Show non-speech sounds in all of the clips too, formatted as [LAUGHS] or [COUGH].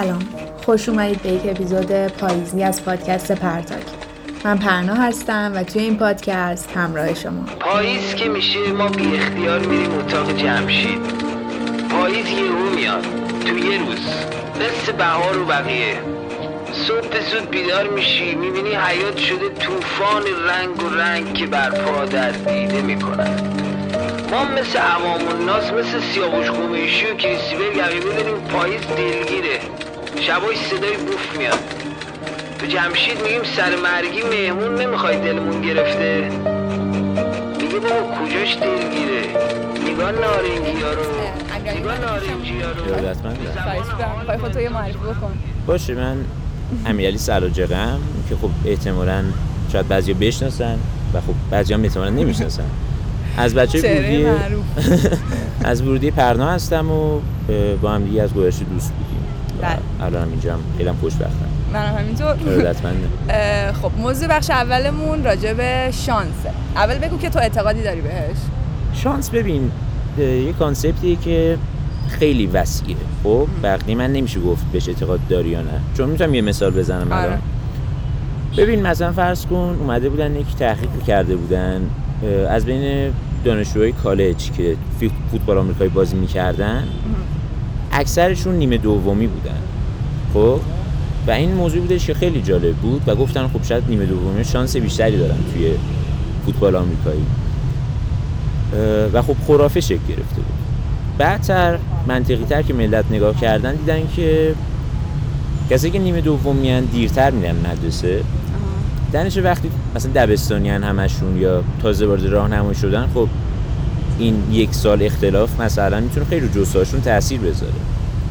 سلام. خوش اومدید به یک اپیزود پاییزی از پادکست پرتاک. من پرنا هستم و توی این پادکست همراه شما. پاییز که میشه ما بی اختیار میریم اتاق جمشید. پاییز یهو میاد. تو یه روز. مثل بهار و بقیه. صبح زود بیدار میشی می‌بینی حیات شده طوفان رنگ و رنگ که برپا در دیده می‌کنن ما مثل عوام الناس مثل سیاوش قمیشی و کریستیبل یقیقی داریم پاییز دلگیره. شبای صدای بوف میاد. تو جمشید میگیم سر مرگی مهمون نمی‌خوای دلمون گرفته. میگه بابا کجاش دلگیره؟ نگاه نارنجی ها رو نگاه نارنجی ها رو. خواهی خود تو یه معرفی بکن باشه من امیرعلی سلاجقم که خب احتمالا شاید بعضیا بشناسن و خب بعضیا هم احتمالا نمی‌شناسن. از بچه ورودی [LAUGHS] از ورودی پرنا هستم و با هم دیگه از گذشته دوست بودیم. بله. الان هم اینجا هم خیلی هم خوشبختم. منم همینطور. [LAUGHS] اه، خب موضوع بخش اولمون راجع به شانسه. اول بگو که تو اعتقادی داری بهش. شانس ببین یه کانسپتیه که خیلی وسیعه. خب بقیه من نمیشه گفت بهش اعتقاد داری یا نه. چون می‌تونم یه مثال بزنم آره. الان ببین مثلا فرض کن اومده بودن یک تحقیق کرده بودن از بین دانشجوهای کالج که فوتبال آمریکایی بازی می‌کردن اکثرشون نیمه دومی بودن. خب؟ و این موضوع بودش که خیلی جالب بود و گفتن خب شاید نیمه دومی شانس بیشتری دارن توی فوتبال آمریکایی. و خب خرافه شکل گرفته بود. بعدتر منطقی تر که ملت نگاه کردن دیدن که کسی که نیمه دوم میان دیرتر میرن مدرسه. دانش وقتی مثلا دبستانیان همشون یا تازه وارد راهنمایی شدن خب این یک سال اختلاف مثلا می‌تونه خیلی رو تاثیر بذاره.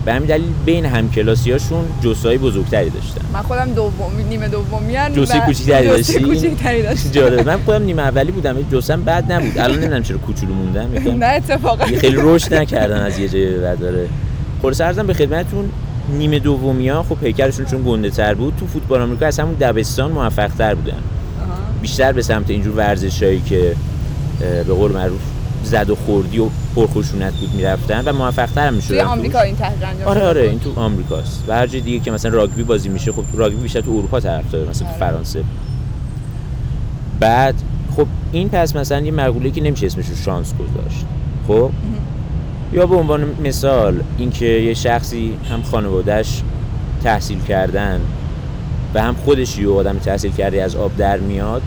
به همین دلیل بین همکلاسیاشون جسهای بزرگتری داشتن. من خودم دومی نیمه دومی ان جسه کوچیکتری داشتی؟ کوچیکتری داشتم. [LAUGHS] جالب. من خودم نیمه اولی بودم جسم بد نبود. الان نمی‌دونم چرا کوچولو موندم [LAUGHS] نه اتفاقا. خیلی رشد نکردن از یه جای به بعد. داره خلاص ارزم به خدمتتون نیمه دومی ها خب پیکرشون چون گنده تر بود تو فوتبال آمریکا از همون دبستان موفق تر بودن. بیشتر به سمت اینجور ورزشایی که به قول معروف زد و خوردی و پرخشونت بود می‌رفتن و موفق تر هم می‌شدن توی آمریکا این انجام آره آره. این تو آمریکاست و هر جای دیگه که مثلا راگبی بازی میشه خب راگبی بیشتر تو اروپا طرفدار مثلا تو آره. فرانسه بعد خب این پس مثلا یه مقوله که نمیشه اسمش رو شانس گذاشت خب یا به عنوان مثال اینکه یه شخصی هم خانوادهش تحصیل کردن و هم خودش یه آدم تحصیل کرده از آب در میاد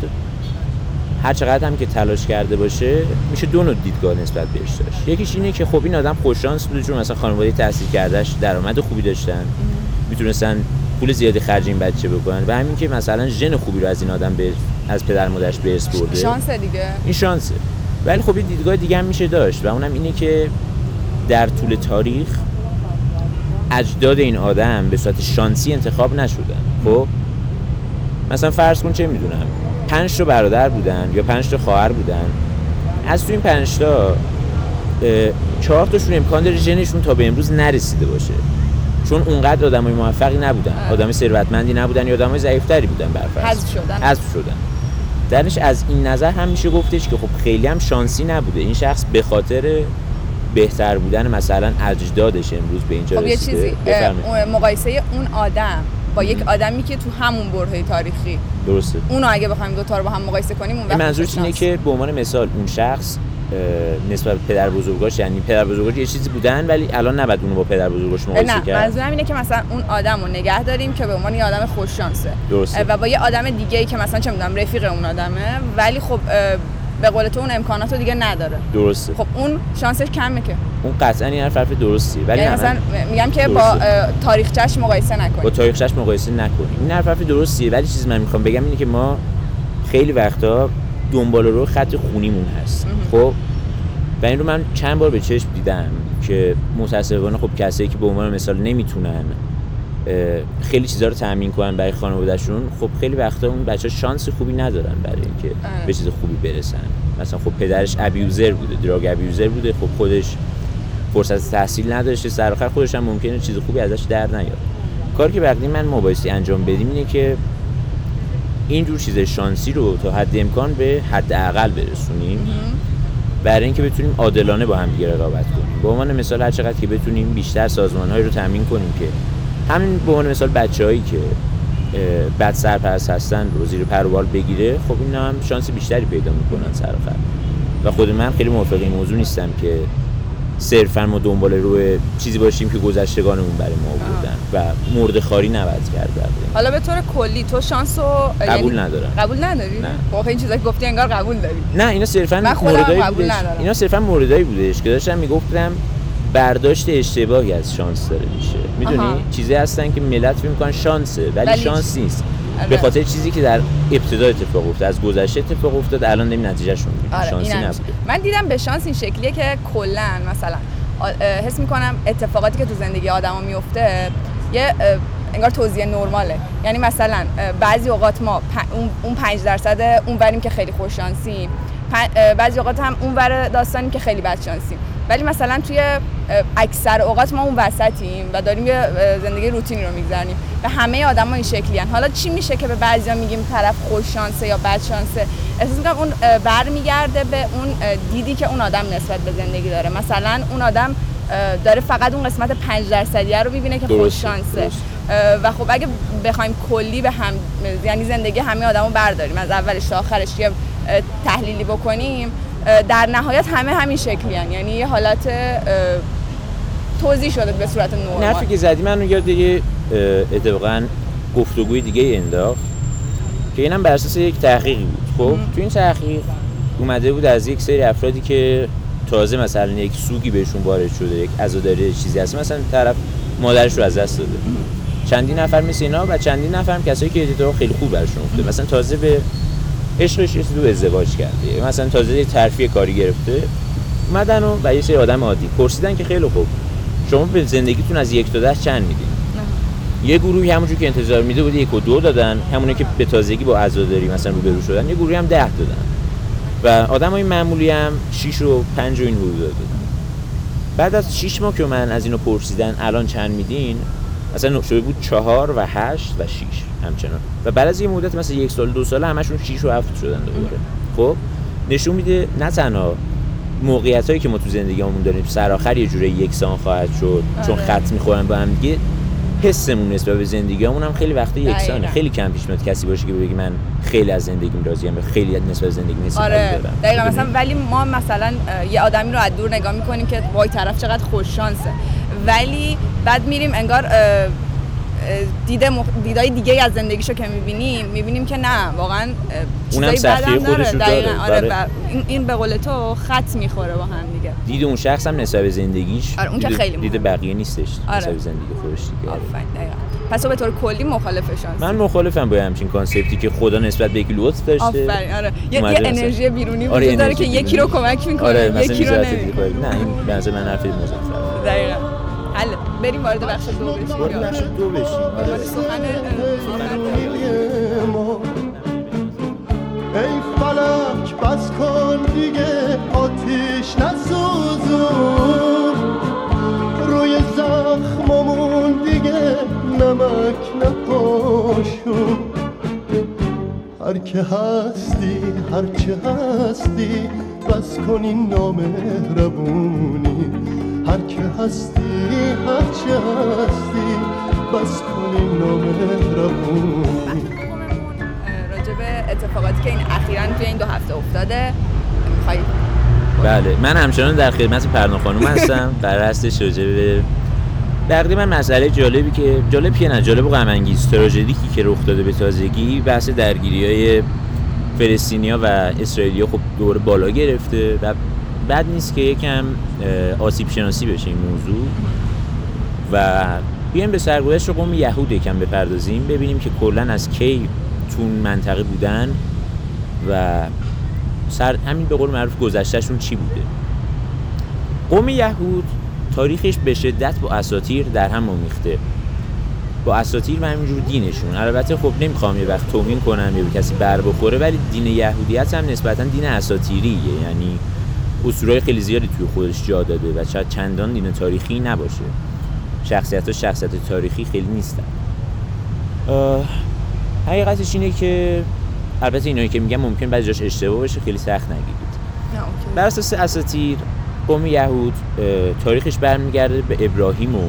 هر چقدر هم که تلاش کرده باشه میشه دو نوع دیدگاه نسبت بهش داشت. یکیش اینه که خب این آدم خوششانس بوده چون مثلا خانواده تحصیل کردهش درآمد خوبی داشتن. می‌تونستن پول زیادی خرج این بچه بکنن و همین که مثلا ژن خوبی رو از این آدم به از پدر مادرش به ارث برده. شانس دیگه. این شانسه. ولی خب یه دیدگاه دیگه هم میشه داشت و اونم اینه که در طول تاریخ اجداد این آدم به صورت شانسی انتخاب نشدن. خب؟ مثلا فرض کن چه می‌دونم پنج تا برادر بودن یا پنج تا خواهر بودن. از تو این پنج تا چهار تاشون امکان داره ژنشون تا به امروز نرسیده باشه. چون اونقدر آدمای موفقی نبودن. آره. آدم ثروتمندی نبودن یا آدمای ضعیفتری بودن برفرض. حذف شدن. حذف شدن. درش از این نظر هم میشه گفتش که خب خیلی هم شانسی نبوده. این شخص به خاطر بهتر بودن مثلا اجدادش امروز به اینجا خب یه رسیده چیزی بفرمایید. اون- مقایسه اون آدم با یک آدمی که تو همون برهه تاریخی درسته اونو اگه بخوایم دو تا رو با هم مقایسه کنیم اون منظورش اینه. که به عنوان مثال اون شخص نسبت به پدر بزرگاش یعنی پدر بزرگاش یه چیزی بودن ولی الان نباید اونو با پدر بزرگاش مقایسه نه کرد منظورم اینه که مثلا اون آدم رو نگه داریم که به عنوان یه آدم خوششانسه درسته. و با یه آدم دیگه ای که مثلا چه می‌دونم رفیق اون آدمه ولی خب به قول تو اون امکانات رو دیگه نداره. درسته. خب اون شانسش کمه که. اون قطعا این حرف حرف درستی. ولی یعنی مثلا من میگم که با درسته. تاریخچش مقایسه با نکنیم تاریخش مقایسه نکنیم. این حرف حرف درستیه ولی چیزی من می‌خوام بگم اینه که ما خیلی وقتا دنبال رو خط خونیمون هست. خب؟ و این رو من چند بار به چشم دیدم که متاسفانه خب کسایی که به عنوان مثال نمی‌تونن خیلی چیزا رو تامین کنن برای خانوادهشون. خب خیلی وقتا اون بچه شانس خوبی ندارن برای اینکه. به چیز خوبی برسن. مثلا خب پدرش ابیوزر بوده دراگ ابیوزر بوده. خب خودش فرصت تحصیل نداشته. سر آخر خودش هم ممکنه چیز خوبی ازش در نیاد. کاری که بقیه من ما بایستی انجام بدیم اینه که اینجور چیز شانسی رو تا حد امکان به حد اقل برسونیم برای اینکه بتونیم عادلانه با هم دیگه رقابت کنیم. به عنوان مثال هر چقدر که بتونیم بیشتر سازمانهایی رو تامین کنیم که همین به عنوان مثال بچه‌هایی که بد سرپرست هستن رو زیر پر و بال بگیره خب اینا هم شانس بیشتری پیدا می‌کنن سر و خود من خیلی موافق این موضوع نیستم که صرفا ما دنبال روی چیزی باشیم که گذشتگانمون برای ما بودن و مرد خاری نباید کرد برداریم. حالا به طور کلی تو شانس رو قبول ندارم. قبول نداری نه. این چیزا که گفتی انگار قبول داری نه اینا صرفا موردایی بودش. اینا صرفا موردایی بودش که داشتم می‌گفتم برداشت اشتباهی از شانس داره میشه. می‌دونی؟ چیزی هستن که ملت فکر می‌کنن شانسه ولی, ولی شانس نیست. آره. به خاطر چیزی که در ابتدا اتفاق افتاد از گذشته اتفاق افتاد الان داریم نتیجهشون آره شانسی. نبوده. من دیدم به شانس این شکلیه که کلا مثلا حس می‌کنم اتفاقاتی که تو زندگی آدما میفته یه انگار توضیح نرماله. یعنی مثلا بعضی اوقات ما اون- اون 5 درصد اون وریم که خیلی خوش شانسیم بعضی اوقات هم اون ور داستانیم که خیلی بد شانسیم. ولی مثلا توی اکثر اوقات ما اون وسطیم و داریم یه زندگی روتینی رو میگذرونیم. و همه آدما این شکلی حالا چی میشه که به بعضیا میگیم طرف خوش شانسه یا بد شانسه؟ احساس می‌کنم اون برمیگرده به اون دیدی که اون آدم نسبت به زندگی داره. مثلا اون آدم داره فقط اون قسمت 5 درصدیه رو می‌بینه که خوش شانسه. و خب اگه بخوایم کلی به هم یعنی زندگی همه آدمو برداریم از اولش تا آخرش یه تحلیلی بکنیم در نهایت همه همین شکلی یعنی یه حالت توضیح شده به صورت نرمال. حرفی که زدی من یاد یه اتفاقا گفتگوی دیگه انداخت که اینم بر اساس یک تحقیقی بود. خب تو این تحقیق اومده بود از یک سری افرادی که تازه مثلا یک سوگی بهشون وارد شده یک عزاداری چیزی هست مثلا طرف مادرش رو از دست داده. چندین نفر مثل اینا و چندین نفر هم کسایی که اتفاق خیلی خوب برشون افتاده. مثلا تازه به عشقش رسید و ازدواج کرده. مثلا تازه یه ترفیع کاری گرفته. اومدن و, و یه سری آدم عادی. پرسیدن که خیلی خوب. شما به زندگیتون از یک تا ده چند میدین؟ یه گروهی همونجور که انتظار میده بود یک و دو دادن. همونه که به تازگی با عزاداری مثلا روبرو شدن. یه گروهی هم ده دادن. و آدم های معمولی هم 6 و 5 و این حدود دادن بعد از 6 ماه که من از اینو پرسیدن الان چند میدین؟ مثلا شده بود چهار و هشت و 6 همچنان و بعد از یه مدت مثلا یک سال دو سال همشون 6 و 7 شدن دوباره خب نشون میده نه تنها موقعیت هایی که ما تو زندگیمون داریم سرآخر یه جوره یکسان خواهد شد چون آره. خط می‌خورن با هم دیگه حسمون نسبت به زندگیمون هم خیلی وقتا یکسانه. خیلی کم پیش میاد کسی باشه که بگه من خیلی از زندگیم راضیم خیلی نسبت به زندگیم حس بدی آره. دقیقا؟ مثلا ولی ما مثلا یه آدمی رو از دور نگاه می‌کنیم که وای طرف چقدر خوش شانسه ولی بعد میریم انگار دیده مخ... دیدای دیگه از زندگیشو که می‌بینیم می‌بینیم که نه واقعا اونم سختی بدم داره. آره آره. و این, به قول تو خط می‌خوره با هم دیگه دید اون شخص هم نسبت زندگیش آره، اون که دید- خیلی دید. بقیه نیستش آره. نسبت زندگی خودش دیگه آره. پس تو به طور کلی مخالف شانسی من مخالفم با همچین کانسپتی که خدا نسبت به یک لطف داشته آفرین آره یه, یه. انرژی بیرونی آره، داره که یکی رو. کمک می‌کنه آره یکی رو. نه این به نظر من حرف مزخرف دقیقاً بریم وارد بخش دو بشیم. وارد بخش دو بشیم. آره. وارد سخن ای فلک بس کن دیگه آتیش نسوزون. روی زخممون دیگه نمک نپاشون هر که هستی هر چه هستی بس کن این نامهربونی. هر که هستی هر چه هستی بس کن این نامهربونی دوممون، اه، راجع به اتفاقاتی که این اخیرا توی این دو هفته افتاده می‌خوای؟ بله من همچنان در خدمت پرنا خانم هستم. [LAUGHS] قرار هستش راجع به تقریبا مسئله جالبی که جالب که نه جالب و غم انگیز تراژدیکی که رخ داده به تازگی بحث درگیری های فلسطینیا و اسرائیلیا خب دور بالا گرفته و بد نیست که یکم آسیب شناسی بشه این موضوع. و بیایم به سرگذشت قوم یهود یکم بپردازیم ببینیم که کلا از کی تو منطقه بودن و سر همین به قول معروف گذشتهشون چی بوده. قوم یهود تاریخش به شدت با اساتیر در هم آمیخته. با اساتیر و همینجور دینشون. البته خب نمی‌خوام یه وقت توهین کنم یا کسی بر بخوره ولی دین یهودیت هم نسبتا دین اساتیریه یعنی اصولای خیلی زیادی توی خودش جا داده و شاید چندان دین تاریخی نباشه. شخصیت ها شخصیت تاریخی خیلی نیستن. حقیقتش اینه که البته اینایی که میگم ممکن بعضی جاش اشتباه باشه خیلی سخت نگیرید. بر اساس اساتیر قوم یهود تاریخش برمیگرده به ابراهیم و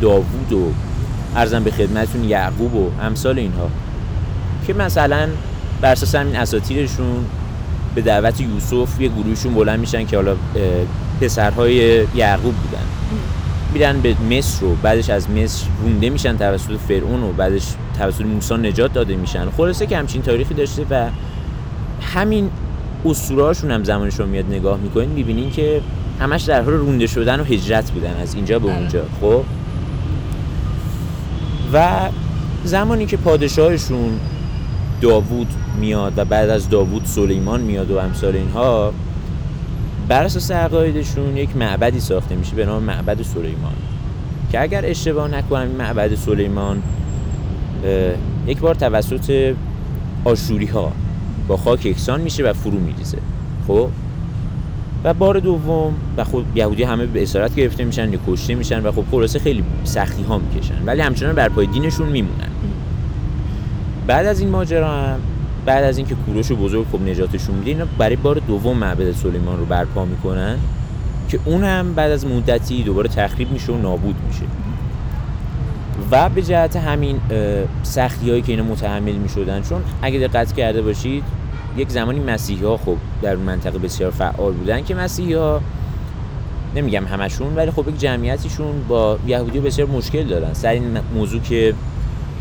داوود و ارزم به خدمتون یعقوب و امثال اینها. که مثلا بر اساس همین اساطیرشون به دعوت یوسف یه گروهشون بلند میشن که حالا پسرهای یعقوب بودن. میرن به مصر و بعدش از مصر رونده میشن توسط فرعون و بعدش توسط موسی نجات داده میشن. خلاصه که همچین تاریخی داشته و همین اسطوره‌هاشون هم زمان شما میاد نگاه می‌کنین می‌بینین که همش در حال رونده شدن و هجرت بودن از اینجا به. اونجا. خب؟ و زمانی که پادشاهشون داوود میاد و بعد از داوود سلیمان میاد و امثال اینها بر اساس عقایدشون یک معبدی ساخته میشه به نام معبد سلیمان. که اگر اشتباه نکنم این معبد سلیمان یک بار توسط آشوری ها با خاک یکسان میشه و فرو میریزه. خب؟ و بار دوم و خب یهودی همه به اسارت گرفته میشن یا کشته میشن و خب خلاصه خیلی سختی ها می‌کشن. ولی همچنان بر پای دینشون میمونن. بعد از این ماجرا هم بعد از اینکه کوروش بزرگ خب نجاتشون میده اینا برای بار دوم معبد سلیمان رو برپا می‌کنن که اون هم بعد از مدتی دوباره تخریب میشه و نابود میشه. و به جهت همین سختی هایی که اینا متحمل می‌شدن چون اگه دقت کرده باشید یک زمانی مسیحی ها خب در منطقه بسیار فعال بودن که مسیحی ها نمیگم همشون ولی خب یک جمعیتیشون با یهودی بسیار مشکل دارن. سر این موضوع که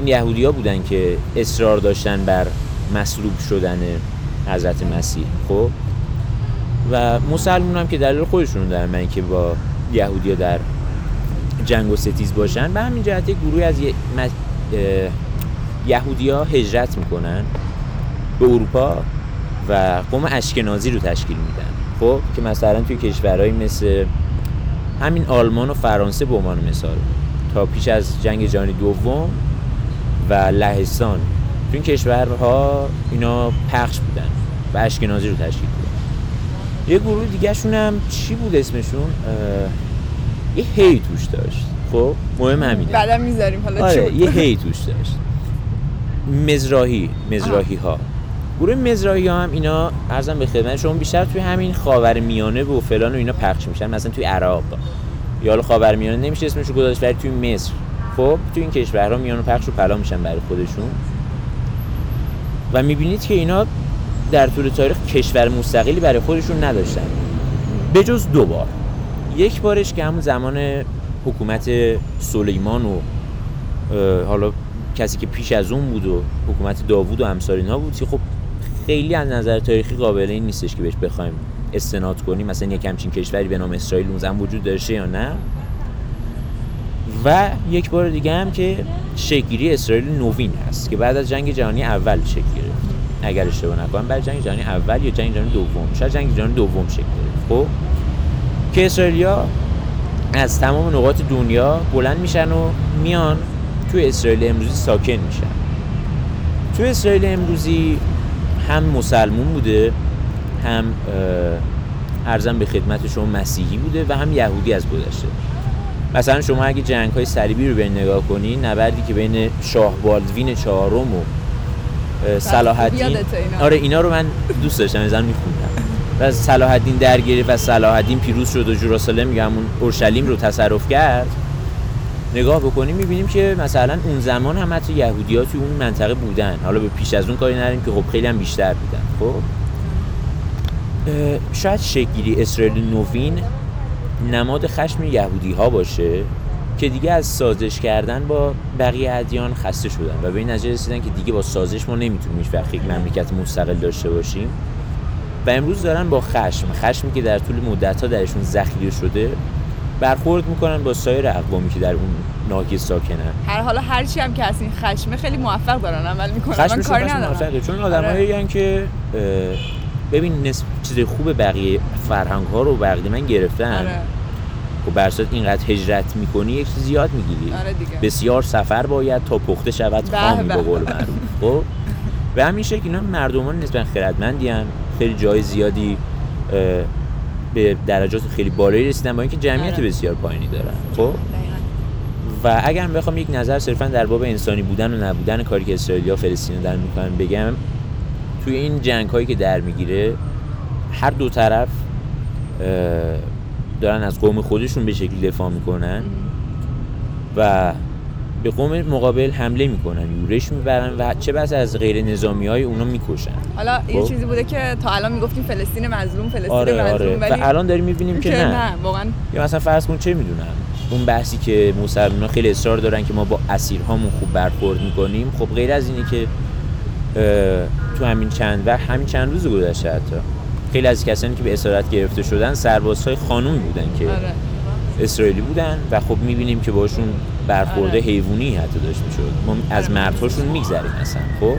این یهودی ها بودن که اصرار داشتن بر مصلوب شدن حضرت مسیح خب؟ و مسلمون هم که دلیل خودشون دارن من که با یهودی ها در جنگ و ستیز باشن. به همین جهت یک گروه از یهودی ها هجرت می‌کنن به اروپا و قوم اشکنازی رو تشکیل میدن خب؟ که مثلا توی کشورهایی مثل همین آلمان و فرانسه به عنوان مثال. تا پیش از جنگ جهانی دوم و لهستان. تو این کشورها اینا پخش بودن و اشکنازی رو تشکیل بودن یه گروه دیگه شون هم چی بود اسمشون؟ یه هی توش داشت. خب مهم همینه. بعدا می‌ذاریم. حالا آره یه هی توش داشت. مزراهی مزراهی ها گروه مزراهی ها هم اینا ارزم به خدمت شما بیشتر توی همین خاور میانه و فلان و اینا پخش میشن. مثلا توی عراق. یا حالا خاور میانه نمیشه اسمش رو گذاشت ولی توی مصر. خب توی این کشورها میان و پخش و پلا میشن برای خودشون. و می‌بینید که اینا در طول تاریخ کشور مستقلی برای خودشون نداشتن. به جز دو بار. یک بارش که همون زمان حکومت سلیمان و حالا کسی که پیش از اون بود و حکومت داوود و امثال اینها بود که خب خیلی از نظر تاریخی قابل این نیستش که بهش بخوایم استناد کنیم. مثلا یک همچین کشوری به نام اسرائیل اون وجود داشته یا نه؟ و یک بار دیگه هم که شکلگیری اسرائیل نوین هست که بعد از جنگ جهانی اول شکل گرفت. اگر اشتباه نکنم بعد جنگ جهانی اول یا جنگ جهانی دوم. شاید جنگ جهانی دوم شکل گرفت. خب؟ که اسرائیلیا از تمام نقاط دنیا بلند میشن و میان توی اسرائیل امروزی ساکن میشن. توی اسرائیل امروزی هم مسلمون بوده هم ارزم به خدمت شما مسیحی بوده و هم یهودی از گذشته. مثلا شما اگه جنگ های صلیبی رو بین نگاه کنین نبردی که بین شاه بالدوین چهارم و اه، صلاح الدین اینا. آره اینا رو من دوست داشتم از میخوندم. و صلاح الدین درگیری و صلاح الدین پیروز شد و جراسالم یا همون اورشلیم رو تصرف کرد. نگاه بکنیم می‌بینیم که مثلا اون زمان هم حتی یهودی ها توی اون منطقه بودن. حالا به پیش از اون کاری نریم که خب خیلی هم بیشتر بودن خب؟ شاید شکلی اسرائیل نوین نماد خشم یهودی ها باشه که دیگه از سازش کردن با بقیه ادیان خسته شدن. و به این نتیجه رسیدن که دیگه با سازش ما نمی‌تونیم هیچ وقت یک مملکت مستقل داشته باشیم. و امروز دارن با خشم خشمی که در طول مدت ها درشون ذخیره شده برخورد می‌کنن با سایر اقوامی که در اون ناحیه ساکنن. هر حالا هر چی هم که از این خشمه خیلی موفق دارن عمل می‌کنن من کاری خشم ندارم موفقه. چون آدمایی آره. که ببین نسب چیز خوب بقیه فرهنگ ها رو بقیه من گرفتن. آره. خب برسات اینقدر هجرت می‌کنی یک چیز زیاد می‌گیری. آره دیگه. بسیار سفر باید تا پخته شود خامی به. قول معروف خب؟ به همین شکل اینا مردمان نسبتا خردمندی هن. خیلی جای زیادی به درجات خیلی بالایی رسیدن. با اینکه جمعیت آره. بسیار پایینی دارن. خب. و اگر من بخوام یک نظر صرفا در باب انسانی بودن و نبودن کاری که اسرائیلیا فلسطین دارن می‌کنن بگم توی این جنگ هایی که در می‌گیره هر دو طرف دارن از قوم خودشون به شکلی دفاع می‌کنن و به قوم مقابل حمله می‌کنن یورش می‌برن و چه بس از غیر نظامی های اونا می‌کشن. حالا یه خب. چیزی بوده که تا الان می‌گفتیم فلسطین مظلوم فلسطین آره مظلوم آره و ولی الان داریم می‌بینیم که نه. نه واقعا. یا مثلا فرض کن چه می‌دونم اون بحثی که مسلمان خیلی اصرار دارن که ما با اسیرهامون خوب برخورد می‌کنیم خب غیر از اینی که تو همین چند و همین چند روز گذشته حتی. خیلی از کسانی که به اسارت گرفته شدن سربازهای خانومی بودن که آره. اسرائیلی بودن و خب می‌بینیم که باشون برخورده آره. حیوانی حتی داشت می‌شد ما از مردهاشون میگذریم اصلا خب؟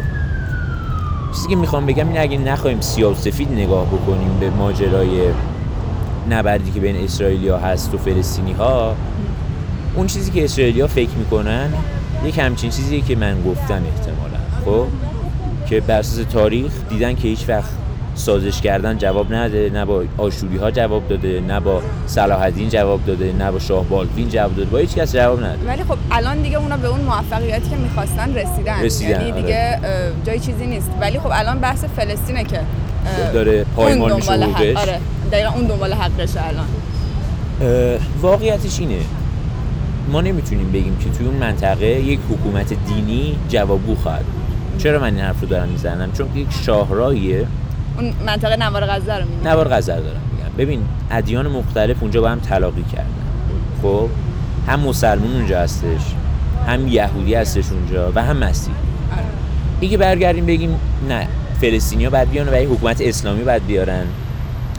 چیزی که می‌خوام بگم اینه اگه نخواهیم سیاه و سفید نگاه بکنیم به ماجرای نبردی که بین اسرائیلی ها هست و فلسطینی ها اون چیزی که اسرائیلی ها فکر می‌کنن یک همچین چیزیه که من گفتم احتمالا خب؟ که بر اساس تاریخ دیدن که هیچ وقت سازش کردن جواب نده نه با آشوری ها جواب داده نه با صلاح الدین جواب داده نه با شاه بالدین جواب داده با هیچ کس جواب نداده ولی خب الان دیگه اونا به اون موفقیتی که می‌خواستن رسیدن رسیدن، یعنی آره. دیگه جای چیزی نیست ولی خب الان بحث فلسطینه که داره پایمال میشه حق-. آره دقیقا اون دنبال حقشه الان واقعیتش اینه ما نمی‌تونیم بگیم که توی اون منطقه یک حکومت دینی جوابگو خواهد بود. چرا من این حرف رو دارم می‌زنم؟ چون یک شاهراهیه اون منطقه نوار غزه رو میگن نوار غزل دارم میگم. ببین ادیان مختلف اونجا با هم تلاقی کردن. خب؟ هم مسلمون اونجا هستش هم یهودی هستش اونجا و هم مسیحی. آره. دیگه برگردیم بگیم نه فلسطینیا باید بیان و یه حکومت اسلامی باید بیارن.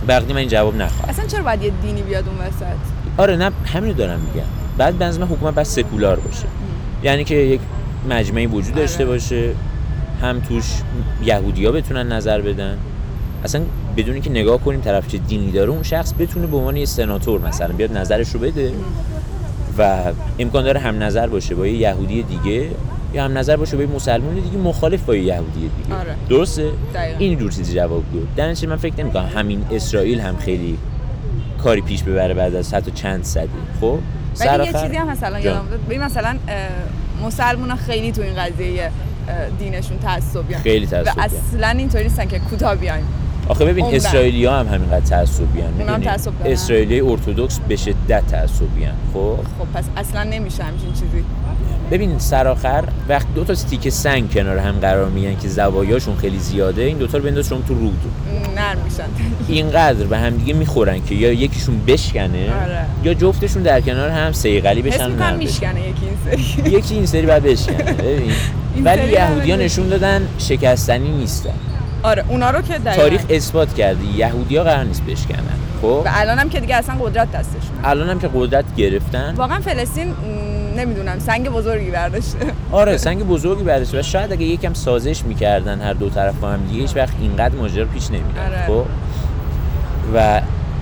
بقیه من این جواب نخواهم. اصلا چرا باید یه دینی بیاد اون وسط؟ آره نه همین رو دارم میگم. بعد به نظر من حکومت باید سکولار باشه. یعنی که یک مجمعی وجود داشته آره. باشه. هم توش یهودیا بتونن نظر بدن؟ اصلا بدون که نگاه کنیم طرف چه دینی داره اون شخص بتونه به عنوان یه سناتور مثلا بیاد نظرش رو بده و امکان داره هم نظر باشه با یه یهودی دیگه یا هم نظر باشه با یه مسلمان دیگه مخالف با یه یهودی دیگه. آره. درسته؟ دقیقاً. این جور چیزی جواب بود در نتیجه من فکر نمی‌کنم. همین اسرائیل هم خیلی کاری پیش ببره بعد از حتی چند صده. خب؟ ولی یه چیزی هم مثلا. یادم مثلا مسلمان خیلی تو این قضیه دینشون تعصبیان خیلی و تعصبیان. اصلا اینطوری نیستن که کوتاه بیایم آخه ببین عمرن. اسرائیلی ها هم همینقدر تعصبیان اونا هم؟ تعصب دارن. اسرائیلی ارتودکس به شدت تعصبیان خب خب پس اصلا نمیشه همچین چیزی ببین سرآخر وقت دو تا تیکه سنگ کنار هم قرار میگن که زوایاشون خیلی زیاده این دوتا رو بنداز شما تو رود نرم میشن [LAUGHS] اینقدر به هم دیگه می‌خورن که یا یکیشون بشکنه آره. یا جفتشون در کنار هم سیغلی حس بشن می‌کنم نرم. میشکنه یکی این سری یکی این سری باید بشکنه [LAUGHS] ببین ولی سری یهودیا همه نشون دادن شکستنی نیستن آره اونا رو که دقیقاً. تاریخ اثبات کرده یهودیا قرار نیست بشکنن خب؟ و الان هم که دیگه اصلا قدرت دستشون. الان هم که قدرت گرفتن. واقعا فلسطین نمی‌دونم سنگ بزرگی برداشته [LAUGHS] آره سنگ بزرگی برداشته و شاید اگه یکم سازش می‌کردن هر دو طرف با هم دیگه هیچ وقت اینقدر ماجرا پیش نمی‌رفت آره. خب؟ و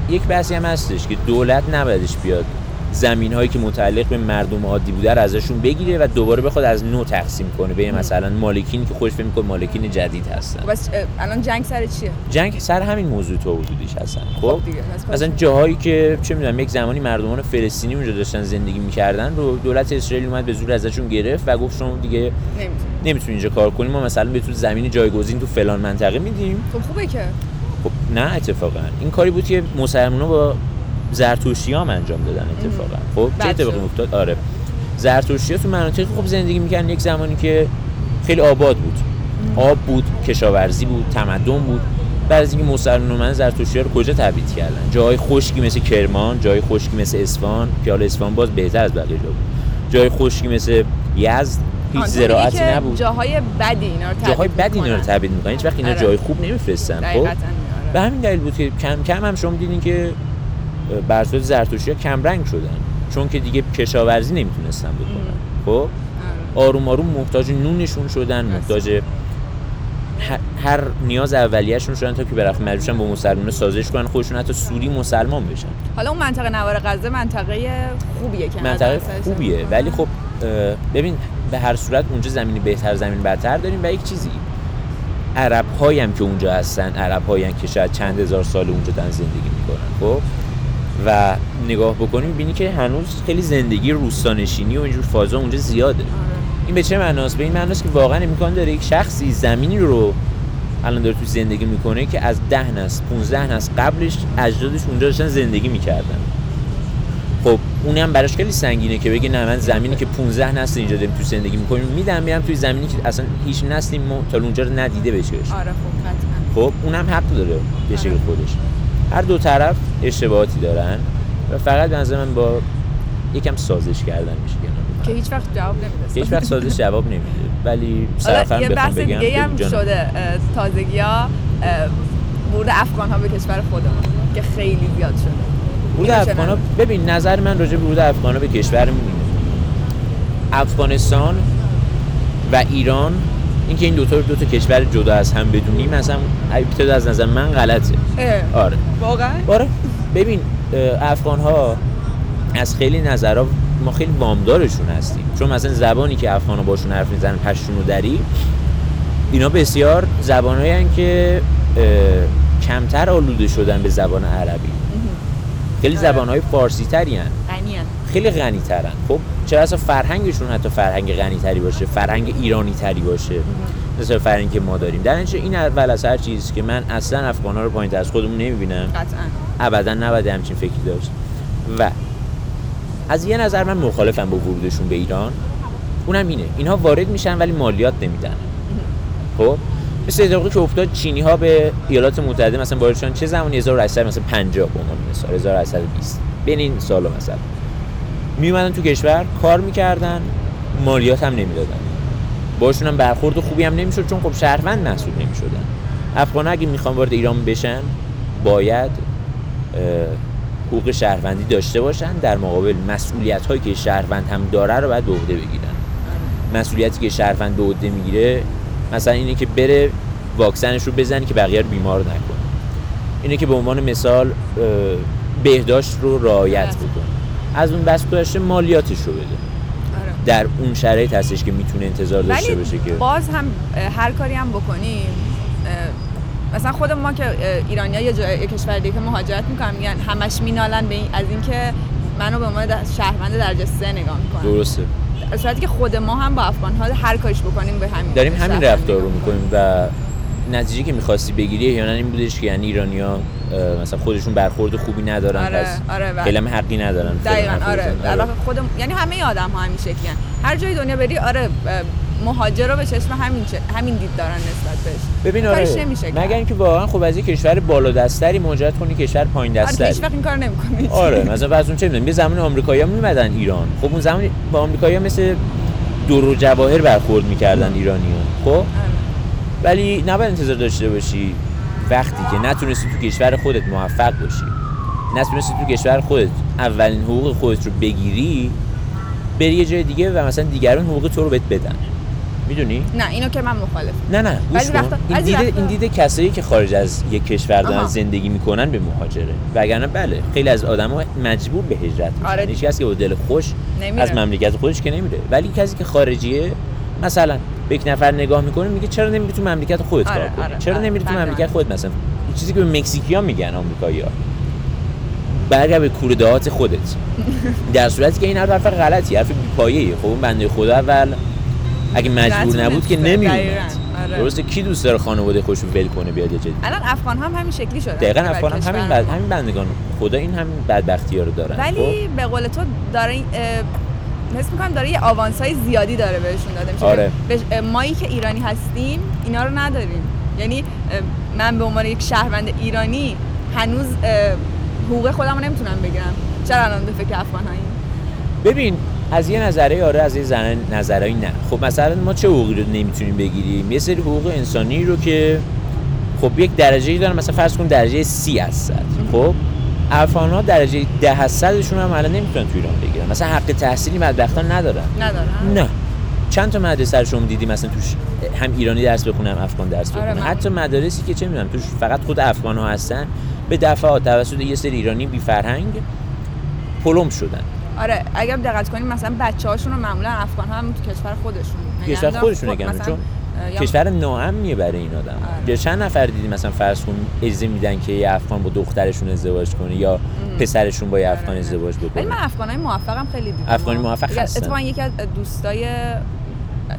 یک بحثی هم هستش که دولت نبایدش بیاد. زمین هایی که متعلق به مردم عادی بوده رو ازشون بگیره و دوباره بخواد از نو تقسیم کنه. بین مثلا مالکینی که خوش فکر می‌کنه مالکین جدید هستن. بس الان جنگ سر چیه؟ جنگ سر همین موضوع تو وجودیش هستن. خب؟ دیگه، پس مثلا جاهایی که چه می‌دونم یک زمانی مردمان فلسطینی اونجا داشتن زندگی می‌کردن رو دولت اسرائیل اومد به زور ازشون گرفت و گفت شما دیگه نمی‌تونی. اینجا کار کنی ما مثلا بهتون زمین جایگزین تو فلان منطقه میدیم. خب خوبه که. خب نه اتفاقا. این کاری بود که مسلمان‌ها با زرتشتی هم انجام دادن اتفاقا. خب چه بد اتفاقی. افتاد؟ آره. زرتشتی تو مناطقی خب زندگی می‌کردن. یک زمانی که خیلی آباد بود. آب بود کشاورزی بود تمدن بود. بعد از اینکه مسلمان من زرتشتی رو کجا تبعید کردن؟ جای خشکی مثل کرمان جای خشکی مثل اصفهان. که حالا اصفهان باز بهتر از بقیه جا بود. جای خشکی مثل یزد هیچ زراعتی نبود. جاهای بدی اینا رو جاهای بدی اینا رو. تبعید می‌کنن. هیچ وقت اینا آره. جای خوب نمیفرستن. خب؟ دقیقاً، به آره. همین دلیل بود که کم کم هم شما دیدین که بر اساس زرتشتی ها کم رنگ شدن. چون که دیگه کشاورزی نمی‌تونستن بکنن. خب؟ آره. آروم آروم محتاج نونشون شدن محتاج هر نیاز اولیه‌شون شدن تا که برخ مجبورشن با مسلمان سازش کنن خودشون حتی سوری مسلمان بشن. حالا اون منطقه نوار غزه منطقه خوبیه که منطقه خوبیه. ولی خب ببین به هر صورت اونجا زمینی بهتر زمین بدتر داریم و یک چیزی. عرب هم که اونجا هستن عرب هایی که شاید چند هزار سال اونجا دارن زندگی می‌کنن خب؟ و نگاه بکنیم بینی که هنوز خیلی زندگی روستانشینی و اینجور فازا اونجا زیاده. این به چه معناست؟ به این معناست که واقعا امکان داره یک شخصی زمینی رو الان داره تو زندگی می‌کنه که از ده نسل 15 نسل قبلش اجدادش اونجا داشتن زندگی می‌کردن. خب اونم براش خیلی سنگینه که بگه نه من زمینی که 15 نسل اینجا داریم تو زندگی می‌کنیم میدم میرم توی زمینی که اصلا هیچ نسلی ما تا اونجا رو ندیده بشه آره خب خب اونم حق داره به شکل خودش. هر دو طرف اشتباهاتی دارن و فقط به نظر من با یکم سازش کردن میشه که هیچ وقت جواب نمیده هیچ وقت سازش جواب نمیده ولی صرفا یه بحث بگم دیگه هم. شده تازگی ها ورود افغان ها به کشور خودمون که خیلی زیاد شده ورود چه افغان نظر؟ ببین نظر من راجع به ورود افغان به کشور اینه افغانستان و ایران اینکه این دوتا رو دو تا کشور جدا از هم بدونیم مثلا ابتدا از نظر من غلطه. اه، آره. واقعا؟ آره. ببین افغان ها از خیلی نظرها ما خیلی وامدارشون هستیم. چون مثلا زبانی که افغان ها باشون حرف می‌زنن پشتون و دری اینا بسیار زبانهایی که کمتر آلوده شدن به زبان عربی. خیلی آره. زبان های فارسی تری هن. خیلی غنی ترن خب چرا اصلا فرهنگشون حتی فرهنگ غنی تری باشه فرهنگ ایرانی تری باشه؟ مثل فرهنگی که ما داریم. در نتیجه این اول از هر چیز که من اصلا افغان ها رو پایین از خودمون نمی‌بینم. قطعا. ابدا نباید همچین فکری داشت. و از یه نظر من مخالفم با ورودشون به ایران. اونم اینه. اینها وارد میشن ولی مالیات نمیدن. خب؟ مثل اتفاقی که افتاد چینی ها به ایالات متحده مثلا وارد شدن. چه زمانی؟ 1800 مثلا 50 به عنوان مثال. 1820 بین این سالا مثلا. می اومدن تو کشور کار می‌کردن مالیات هم نمی‌دادن. باشون هم برخورد خوبی هم نمی‌شد چون خب شهروند محسوب نمی‌شدن. افغان اگه می‌خوان وارد ایران بشن باید حقوق شهروندی داشته باشن. در مقابل مسئولیت هایی که شهروند هم داره رو باید به عهده بگیرن. مسئولیتی که شهروند به عهده می‌گیره مثلا اینه که بره واکسنش رو بزنه که بقیه رو بیمار نکنه. اینه که به عنوان مثال بهداشت رو رعایت بله. بکنه. از اون بس گذشته مالیاتش رو بده. آره. در اون شرایط هستش که می‌تونه انتظار داشته باشه که باز هم هر کاری هم بکنیم مثلا خود ما که ایرانی یه جای یه کشور دیگه که مهاجرت می‌کنن میگن همش مینالن به این از اینکه منو به عنوان در- شهروند درجه سه نگاه می‌کنن. درسته. در صورتی که خود ما هم با افغان ها هر کاریش بکنیم به همین داریم همین رفتار رو می‌کنیم و نتیجه که می‌خواستی بگیری احیانا این بودش که یعنی ایرانیا مثلا خودشون برخورد خوبی ندارن آره، پس آره،. خیلی هم حقی ندارن دقیقا آره واقع خودم یعنی همه آدم ها همین شکلی هر جای دنیا بری آره مهاجر رو به چشم همین چه- همین دید دارن نسبت بهش. ببین آره نمیشه. مگر اینکه واقعا خب از یه کشور بالا دستری مهاجرت کنی کشور پایین آره دستری. هیچ وقت این کار نمی‌کنه آره مثلا از اون چه می‌دونم یه زمان آمریکایی‌ها میمدن ایران. خب اون زمان با آمریکایی‌ها مثل دور و جواهر برخورد می‌کردن ایرانیون خب؟ ولی نباید انتظار داشته باشی وقتی که نتونستی تو کشور خودت موفق باشی. نتونستی تو کشور خودت اولین حقوق خودت رو بگیری بری یه جای دیگه و مثلا دیگران حقوق تو رو بهت بدن. می‌دونی؟ نه اینو که من مخالف نه نه گوش بعضی کن. وقتا- این دیده وقتا- این دیده کسایی که خارج از یک کشور دارن آها. زندگی می‌کنن به مهاجره. وگرنه بله خیلی از آدما مجبور به هجرت میشن. آره. هیچ که با دل خوش نمیره. از مملکت خودش که نمیره. ولی کسی که خارجیه مثلا به یک نفر نگاه می‌کنه میگه چرا نمیری تو مملکت خودت آره، کار کنی آره، چرا آره. نمیری تو بله، مملکت بله. خودت مثلا این چیزی که به مکزیکیا میگن آمریکایی‌ها برگرد به کوره دهات خودت [LAUGHS] در صورتی که این حرف حرف غلطی حرف بی‌پایه‌ایه خب اون بنده خدا اول اگه مجبور نبود که. نمیومد آره. درسته کی دوست داره خانواده خوش رو ول کنه بیاد جدی الان افغان هم همین شکلی شده دقیقا افغان هم همین, بد... همین بندگان خدا این همین بدبختی ها رو دارن خب؟ ولی به قول تو داره حس می‌کنم داره یه آوانس های زیادی داره بهشون داده. میشه آره. مایی که ایرانی هستیم اینا رو نداریم. یعنی من به عنوان یک شهروند ایرانی هنوز حقوق خودم رو نمی‌تونم بگیرم. چرا الان به فکر افغان هاییم ببین از یه نظره آره از یه زن نظرهایی نه. خب مثلا ما چه حقوقی رو نمی‌تونیم بگیریم؟ یه سری حقوق انسانی رو که خب یک درجه دارن. مثلا فرض کن درجه سی صد خب افغان ها درجه ده از صدشون هم الان نمی‌تونن تو ایران بگیرن. مثلا حق تحصیلی بدبختان ندارن. ندارم نه. چند تا مدرسه رو شما دیدی مثلا توش هم ایرانی درس بخونه هم افغان درس آره، بخونه من- حتی مدارسی که چه می‌دونم توش فقط خود افغان ها هستن به دفعات توسط یه سری ایرانی بی فرهنگ پلم شدن. آره اگر دقت کنیم مثلا بچه هاشون رو معمولا افغان ها هم تو کشور خودشون کشور خودشون خود- نگم مثلا، چون کشور ناامنیه برای این آدم. آره. یا چند نفر دیدی مثلا فرض کن اجازه میدن که یه افغان با دخترشون ازدواج کنه یا پسرشون با یه افغان آره. ازدواج ولی بکنه من افغانای موفقم خیلی دیدم. افغانی موفق هستن. اتفاقا یکی از دوستای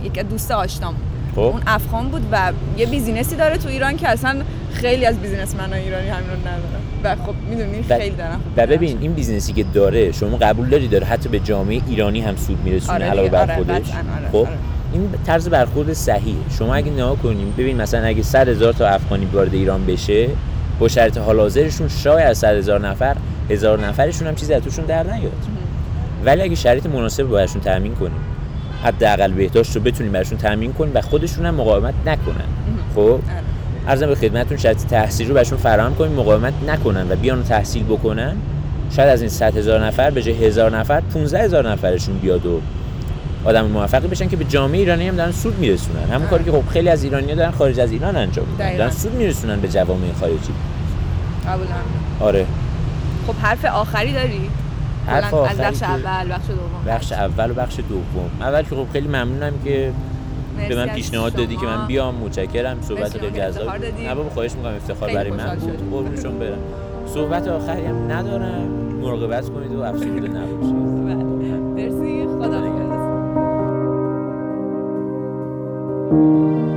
یکی از دوست آشنام. خب. اون افغان بود و یه business ی داره تو ایران که اصلا خیلی از businessman ای ایرانی همین رو ندارن و خب می‌دونی خیلی دارم و ببین این business ی که داره شما قبول داری داره حتی به جامعه ایرانی هم سود میرسونه آره علاوه بر آره، خودش؟ آره، خب؟ آره. این طرز برخورد صحیحه. شما اگه نگاه کنیم ببین مثلا اگه 100 هزار تا افغانی وارد ایران بشه با شرط حال حاضرشون شاید از 100 هزار نفر هزار نفرشون هم چیزی از توشون در نیاد. ولی اگه شرایط مناسب براشون تامین کنیم حداقل بهداشت رو بتونیم براشون تامین کنیم و خودشون هم مقاومت نکنن. خب؟ ارزم به خدمتتون شرایط تحصیل رو براشون فراهم کنیم مقاومت نکنن و بیان تحصیل بکنن. شاید از این 100 هزار نفر به جای هزار نفر 15 هزار نفرشون بیاد و آدم موفقی بشن که به جامعه ایرانی هم دارن سود میرسونن. همون کاری که خب خیلی از ایرانی‌ها دارن خارج از ایران انجام میدن. دارن سود میرسونن به جوامع خارجی. قبولم آره. خب حرف آخری داری؟ حرف کلاً از آخری بخش اول بخش دوم. بخش اول و بخش دوم. اول که خب خیلی ممنونم که به من پیشنهاد دادی که. من بیام. متشکرم. صحبت خیلی جذاب. نه بابا خواهش می‌کنم. افتخار برای من. قربونشون برم. صحبت آخری هم ندارم. مراقبت کنید و افسرده نباشید. [LAUGHS] بله. مرسی خدا نگهدار